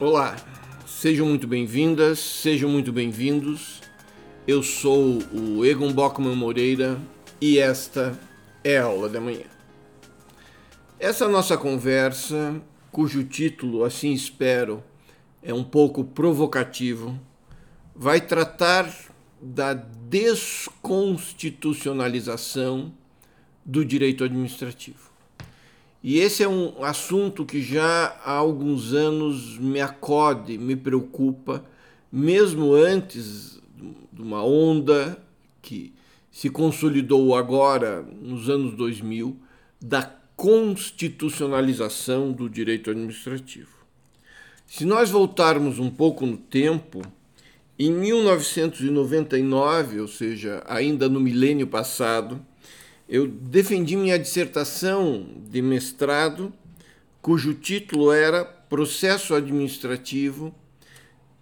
Olá, sejam muito bem-vindas, sejam muito bem-vindos. Eu sou o Egon Bockman Moreira e esta é a aula da manhã. Essa nossa conversa, cujo título, assim espero, é um pouco provocativo, vai tratar da desconstitucionalização do direito administrativo. E esse é um assunto que já há alguns anos me acode, me preocupa, mesmo antes de uma onda que se consolidou agora nos anos 2000 da constitucionalização do direito administrativo. Se nós voltarmos um pouco no tempo, em 1999, ou seja, ainda no milênio passado, eu defendi minha dissertação de mestrado, cujo título era Processo Administrativo,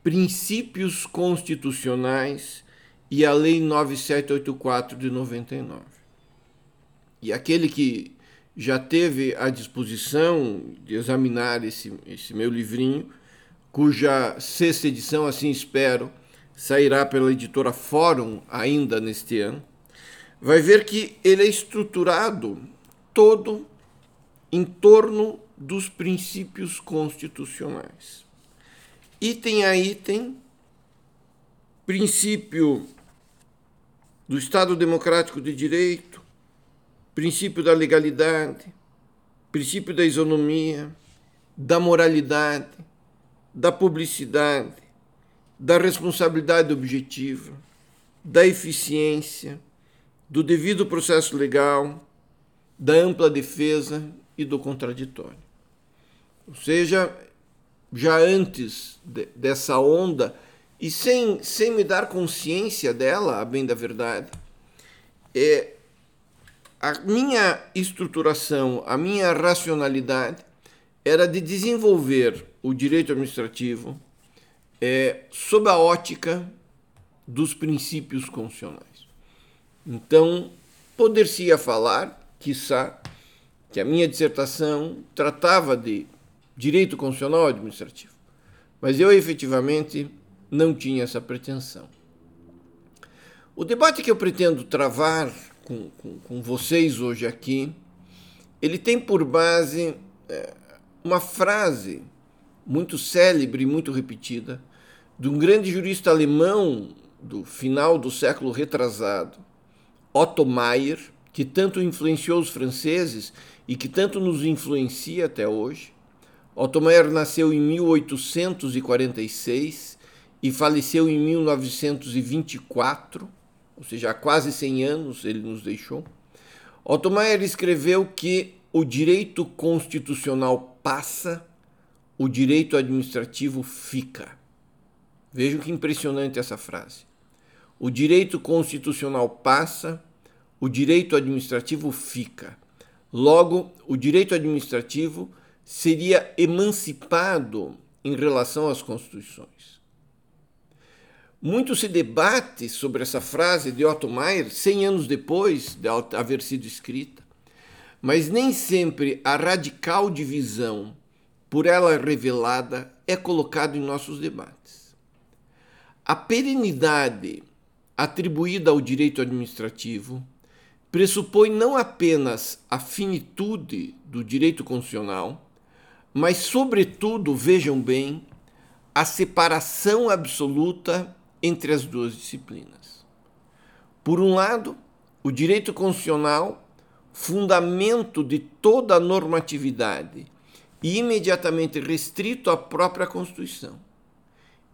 Princípios Constitucionais e a Lei 9784 de 99. E aquele que já teve a disposição de examinar esse, esse meu livrinho, cuja sexta edição, assim espero, sairá pela editora Fórum ainda neste ano, vai ver que ele é estruturado todo em torno dos princípios constitucionais. Item a item, princípio do Estado Democrático de Direito, princípio da legalidade, princípio da isonomia, da moralidade, da publicidade, da responsabilidade objetiva, da eficiência, do devido processo legal, da ampla defesa e do contraditório. Ou seja, já antes de, dessa onda, e sem, sem me dar consciência dela, a bem da verdade, é, a minha estruturação, a minha racionalidade era de desenvolver o direito administrativo é, sob a ótica dos princípios constitucionais. Então, poder-se-ia falar, quiçá, que a minha dissertação tratava de direito constitucional administrativo. Mas eu efetivamente não tinha essa pretensão. O debate que eu pretendo travar com, com, com vocês hoje aqui, ele tem por base é, uma frase muito célebre, muito repetida, de um grande jurista alemão do final do século retrasado, Otto Maier, que tanto influenciou os franceses e que tanto nos influencia até hoje. Otto Maier nasceu em 1846 e faleceu em 1924, ou seja, há quase 100 anos ele nos deixou. Otto Maier escreveu que o direito constitucional passa, o direito administrativo fica. Vejam que impressionante essa frase. O direito constitucional passa, o direito administrativo fica. Logo, o direito administrativo seria emancipado em relação às constituições. Muito se debate sobre essa frase de Otto Maier 100 anos depois de haver sido escrita, mas nem sempre a radical divisão por ela revelada é colocada em nossos debates. A perenidade atribuída ao direito administrativo pressupõe não apenas a finitude do direito constitucional, mas, sobretudo, vejam bem, a separação absoluta entre as duas disciplinas. Por um lado, o direito constitucional, fundamento de toda a normatividade e imediatamente restrito à própria Constituição.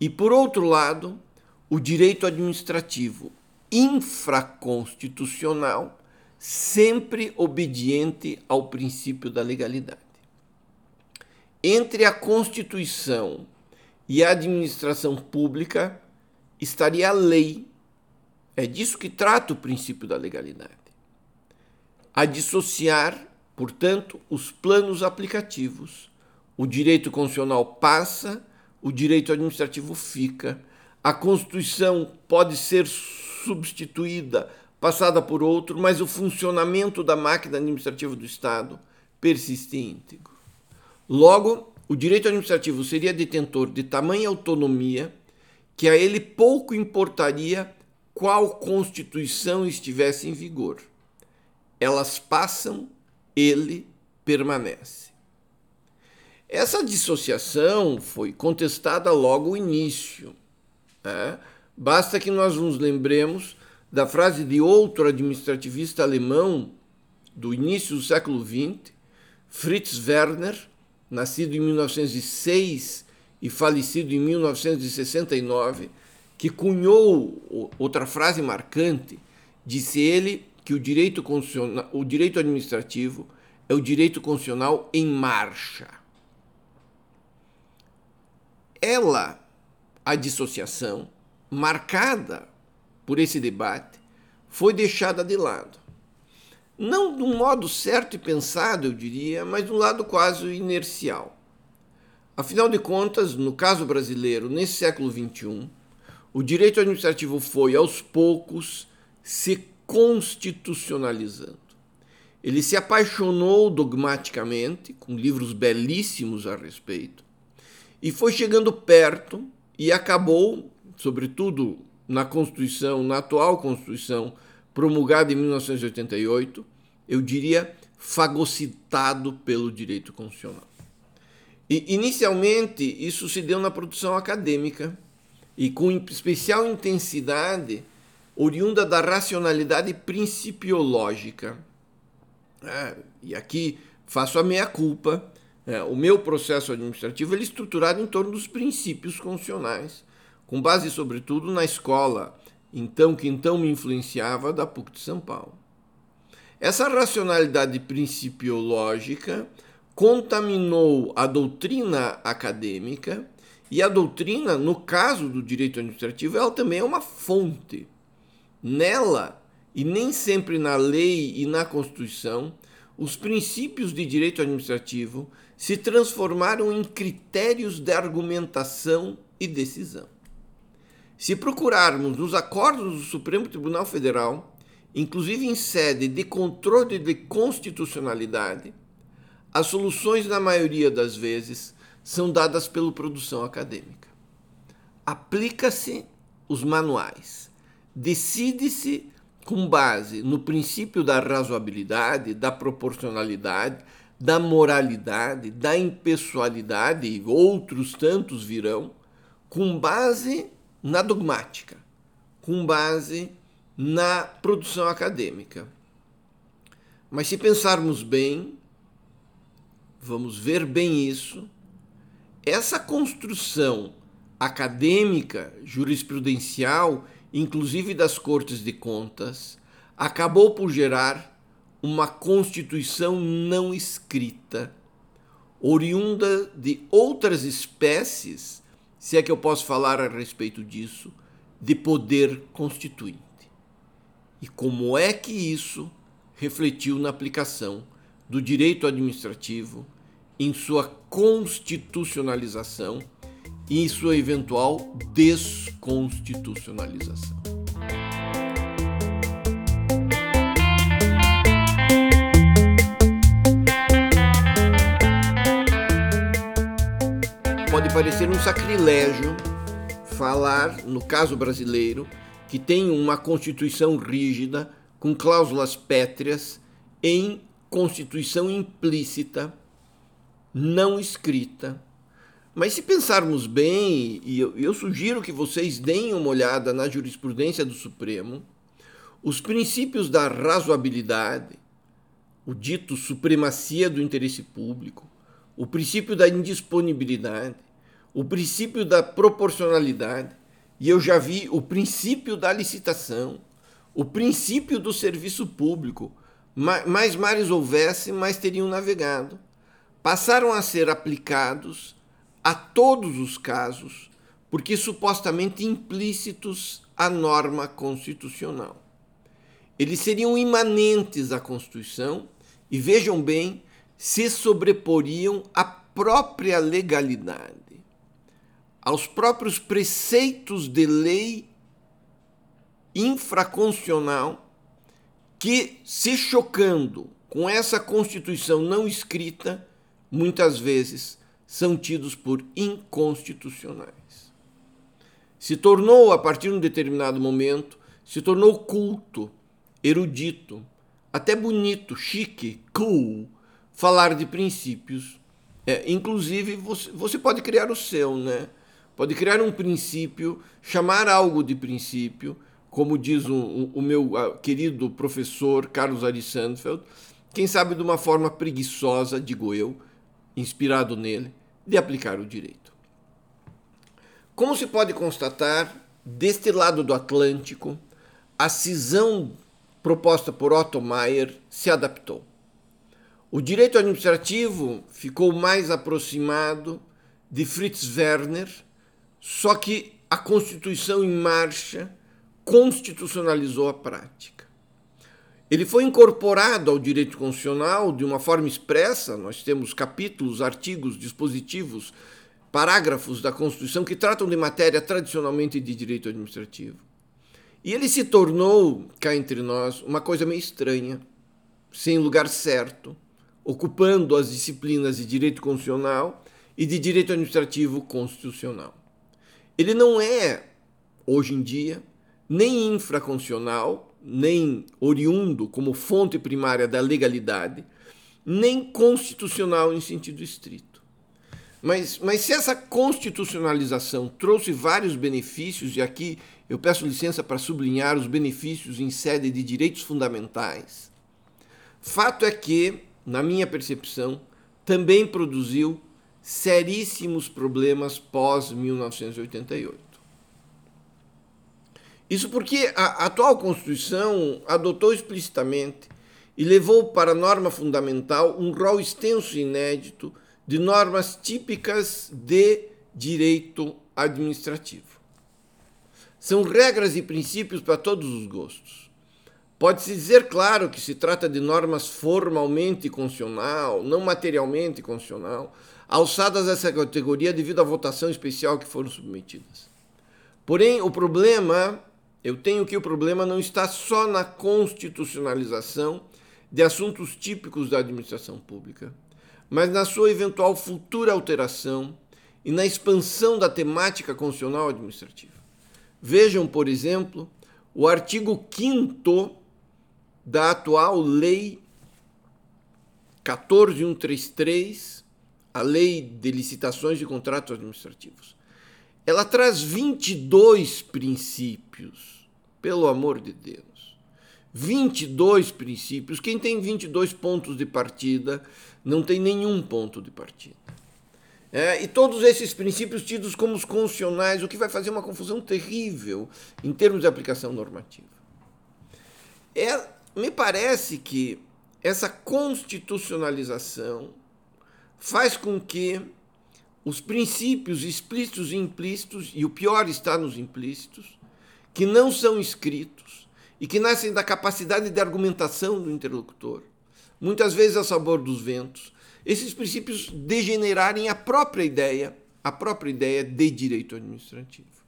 E, por outro lado, o direito administrativo infraconstitucional, sempre obediente ao princípio da legalidade. Entre a Constituição e a administração pública estaria a lei. É disso que trata o princípio da legalidade. A dissociar, portanto, os planos aplicativos. O direito constitucional passa, o direito administrativo fica a Constituição pode ser substituída, passada por outro, mas o funcionamento da máquina administrativa do Estado persiste íntegro. Logo, o direito administrativo seria detentor de tamanha autonomia que a ele pouco importaria qual constituição estivesse em vigor. Elas passam, ele permanece. Essa dissociação foi contestada logo ao início. Né? Basta que nós nos lembremos da frase de outro administrativista alemão do início do século XX, Fritz Werner, nascido em 1906 e falecido em 1969, que cunhou outra frase marcante, disse ele que o direito, o direito administrativo é o direito constitucional em marcha. Ela, a dissociação, marcada por esse debate, foi deixada de lado. Não de um modo certo e pensado, eu diria, mas de um lado quase inercial. Afinal de contas, no caso brasileiro, nesse século XXI, o direito administrativo foi, aos poucos, se constitucionalizando. Ele se apaixonou dogmaticamente, com livros belíssimos a respeito, e foi chegando perto e acabou, sobretudo na Constituição, na atual Constituição, promulgada em 1988, eu diria fagocitado pelo direito constitucional. E, inicialmente, isso se deu na produção acadêmica e com especial intensidade oriunda da racionalidade principiológica. É, e aqui faço a meia-culpa. É, o meu processo administrativo é estruturado em torno dos princípios constitucionais, com base, sobretudo, na escola, então que então me influenciava da PUC de São Paulo. Essa racionalidade principiológica contaminou a doutrina acadêmica e a doutrina, no caso do direito administrativo, ela também é uma fonte. Nela, e nem sempre na lei e na Constituição, os princípios de direito administrativo se transformaram em critérios de argumentação e decisão. Se procurarmos nos acordos do Supremo Tribunal Federal, inclusive em sede de controle de constitucionalidade, as soluções, na maioria das vezes, são dadas pela produção acadêmica. Aplica-se os manuais. Decide-se com base no princípio da razoabilidade, da proporcionalidade, da moralidade, da impessoalidade, e outros tantos virão, com base na dogmática, com base na produção acadêmica. Mas se pensarmos bem, vamos ver bem isso, essa construção acadêmica, jurisprudencial, inclusive das Cortes de Contas, acabou por gerar uma Constituição não escrita, oriunda de outras espécies, se é que eu posso falar a respeito disso, de poder constituinte. E como é que isso refletiu na aplicação do direito administrativo em sua constitucionalização e em sua eventual desconstitucionalização. Pode parecer um sacrilégio falar, no caso brasileiro, que tem uma constituição rígida, com cláusulas pétreas, em constituição implícita, não escrita. Mas se pensarmos bem, e eu, eu sugiro que vocês deem uma olhada na jurisprudência do Supremo, os princípios da razoabilidade, o dito supremacia do interesse público, o princípio da indisponibilidade, o princípio da proporcionalidade, e eu já vi o princípio da licitação, o princípio do serviço público, mais mares houvesse, mais teriam navegado. Passaram a ser aplicados a todos os casos, porque supostamente implícitos à norma constitucional. Eles seriam imanentes à Constituição e, vejam bem, se sobreporiam à própria legalidade, aos próprios preceitos de lei infraconstitucional que, se chocando com essa Constituição não escrita, muitas vezes são tidos por inconstitucionais. Se tornou, a partir de um determinado momento, se tornou culto, erudito, até bonito, chique, cool, falar de princípios. É, inclusive, você, você pode criar o seu, né? Pode criar um princípio, chamar algo de princípio, como diz o, o, meu querido professor Carlos Ari Sandfeld, quem sabe de uma forma preguiçosa, digo eu, inspirado nele, de aplicar o direito. Como se pode constatar, deste lado do Atlântico, a cisão proposta por Otto Meyer se adaptou. O direito administrativo ficou mais aproximado de Fritz Werner, só que a Constituição em marcha constitucionalizou a prática. Ele foi incorporado ao direito constitucional de uma forma expressa, nós temos capítulos, artigos, dispositivos, parágrafos da Constituição que tratam de matéria tradicionalmente de direito administrativo. E ele se tornou, cá entre nós, uma coisa meio estranha, sem lugar certo, ocupando as disciplinas de direito constitucional e de direito administrativo constitucional. Ele não é, hoje em dia, nem infraconstitucional, nem oriundo como fonte primária da legalidade, nem constitucional em sentido estrito. Mas, mas se essa constitucionalização trouxe vários benefícios, e aqui eu peço licença para sublinhar os benefícios em sede de direitos fundamentais, fato é que, na minha percepção, também produziu seríssimos problemas pós-1988. Isso porque a atual Constituição adotou explicitamente e levou para a norma fundamental um rol extenso e inédito de normas típicas de direito administrativo. São regras e princípios para todos os gostos. Pode-se dizer, claro, que se trata de normas formalmente constitucional, não materialmente constitucional, alçadas a essa categoria devido à votação especial que foram submetidas. Porém, o problema eu tenho que o problema não está só na constitucionalização de assuntos típicos da administração pública, mas na sua eventual futura alteração e na expansão da temática constitucional administrativa. Vejam, por exemplo, o artigo 5 da atual Lei 14133, a Lei de Licitações de Contratos Administrativos ela traz 22 princípios, pelo amor de Deus. 22 princípios. Quem tem 22 pontos de partida não tem nenhum ponto de partida. É, e todos esses princípios tidos como os constitucionais, o que vai fazer uma confusão terrível em termos de aplicação normativa. É, me parece que essa constitucionalização faz com que os princípios explícitos e implícitos, e o pior está nos implícitos, que não são escritos e que nascem da capacidade de argumentação do interlocutor, muitas vezes a sabor dos ventos, esses princípios degenerarem a própria ideia, a própria ideia de direito administrativo.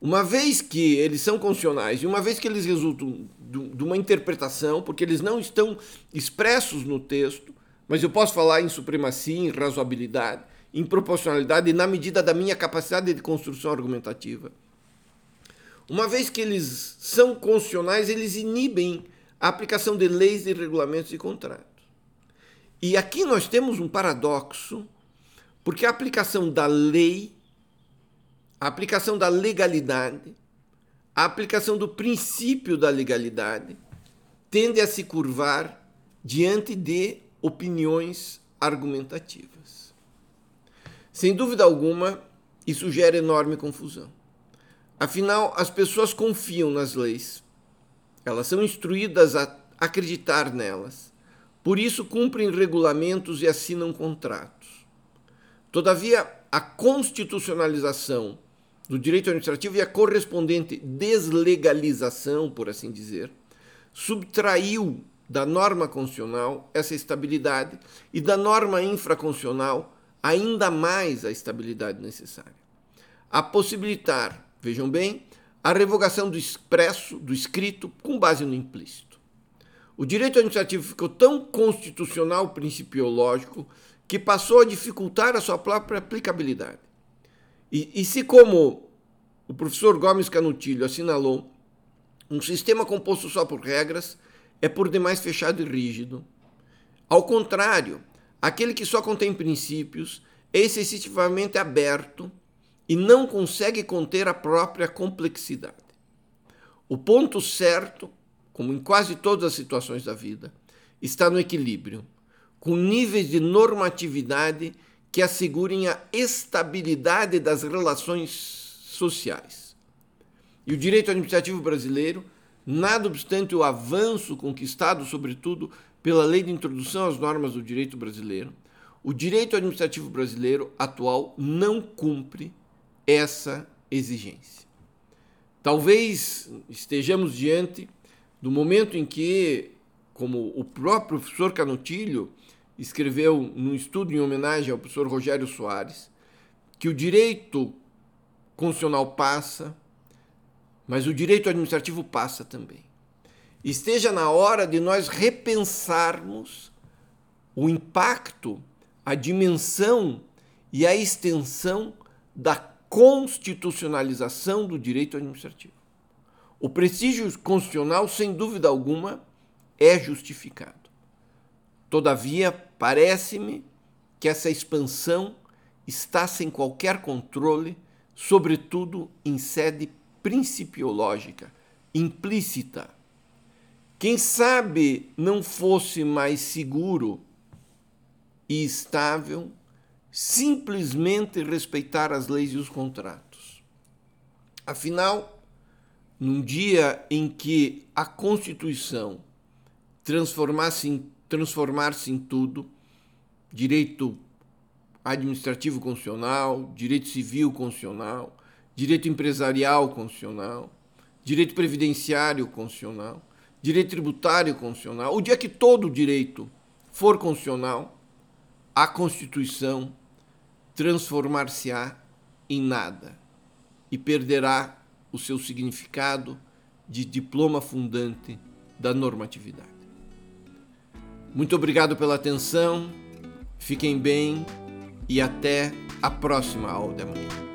Uma vez que eles são constitucionais e uma vez que eles resultam de uma interpretação, porque eles não estão expressos no texto, mas eu posso falar em supremacia, em razoabilidade, em proporcionalidade na medida da minha capacidade de construção argumentativa. Uma vez que eles são constitucionais, eles inibem a aplicação de leis, de regulamentos e contratos. E aqui nós temos um paradoxo, porque a aplicação da lei, a aplicação da legalidade, a aplicação do princípio da legalidade tende a se curvar diante de opiniões argumentativas. Sem dúvida alguma, isso gera enorme confusão. Afinal, as pessoas confiam nas leis. Elas são instruídas a acreditar nelas. Por isso, cumprem regulamentos e assinam contratos. Todavia, a constitucionalização do direito administrativo e a correspondente deslegalização, por assim dizer, subtraiu da norma constitucional essa estabilidade e da norma infraconstitucional ainda mais a estabilidade necessária. A possibilitar, vejam bem, a revogação do expresso, do escrito, com base no implícito. O direito administrativo ficou tão constitucional principiológico que passou a dificultar a sua própria aplicabilidade. E, e se, como o professor Gomes Canutilho assinalou, um sistema composto só por regras é por demais fechado e rígido. Ao contrário, aquele que só contém princípios é excessivamente aberto e não consegue conter a própria complexidade. O ponto certo, como em quase todas as situações da vida, está no equilíbrio, com níveis de normatividade que assegurem a estabilidade das relações sociais. E o direito administrativo brasileiro, nada obstante o avanço conquistado, sobretudo pela lei de introdução às normas do direito brasileiro, o direito administrativo brasileiro atual não cumpre essa exigência. Talvez estejamos diante do momento em que, como o próprio professor Canutilho escreveu num estudo em homenagem ao professor Rogério Soares, que o direito constitucional passa, mas o direito administrativo passa também. Esteja na hora de nós repensarmos o impacto, a dimensão e a extensão da constitucionalização do direito administrativo. O prestígio constitucional, sem dúvida alguma, é justificado. Todavia, parece-me que essa expansão está sem qualquer controle, sobretudo em sede principiológica, implícita. Quem sabe não fosse mais seguro e estável simplesmente respeitar as leis e os contratos. Afinal, num dia em que a Constituição transformasse em, transformar-se em tudo, direito administrativo constitucional, direito civil constitucional, direito empresarial constitucional, direito previdenciário constitucional, direito tributário constitucional, o dia que todo direito for constitucional, a Constituição transformar-se-á em nada e perderá o seu significado de diploma fundante da normatividade. Muito obrigado pela atenção, fiquem bem e até a próxima aula de amanhã.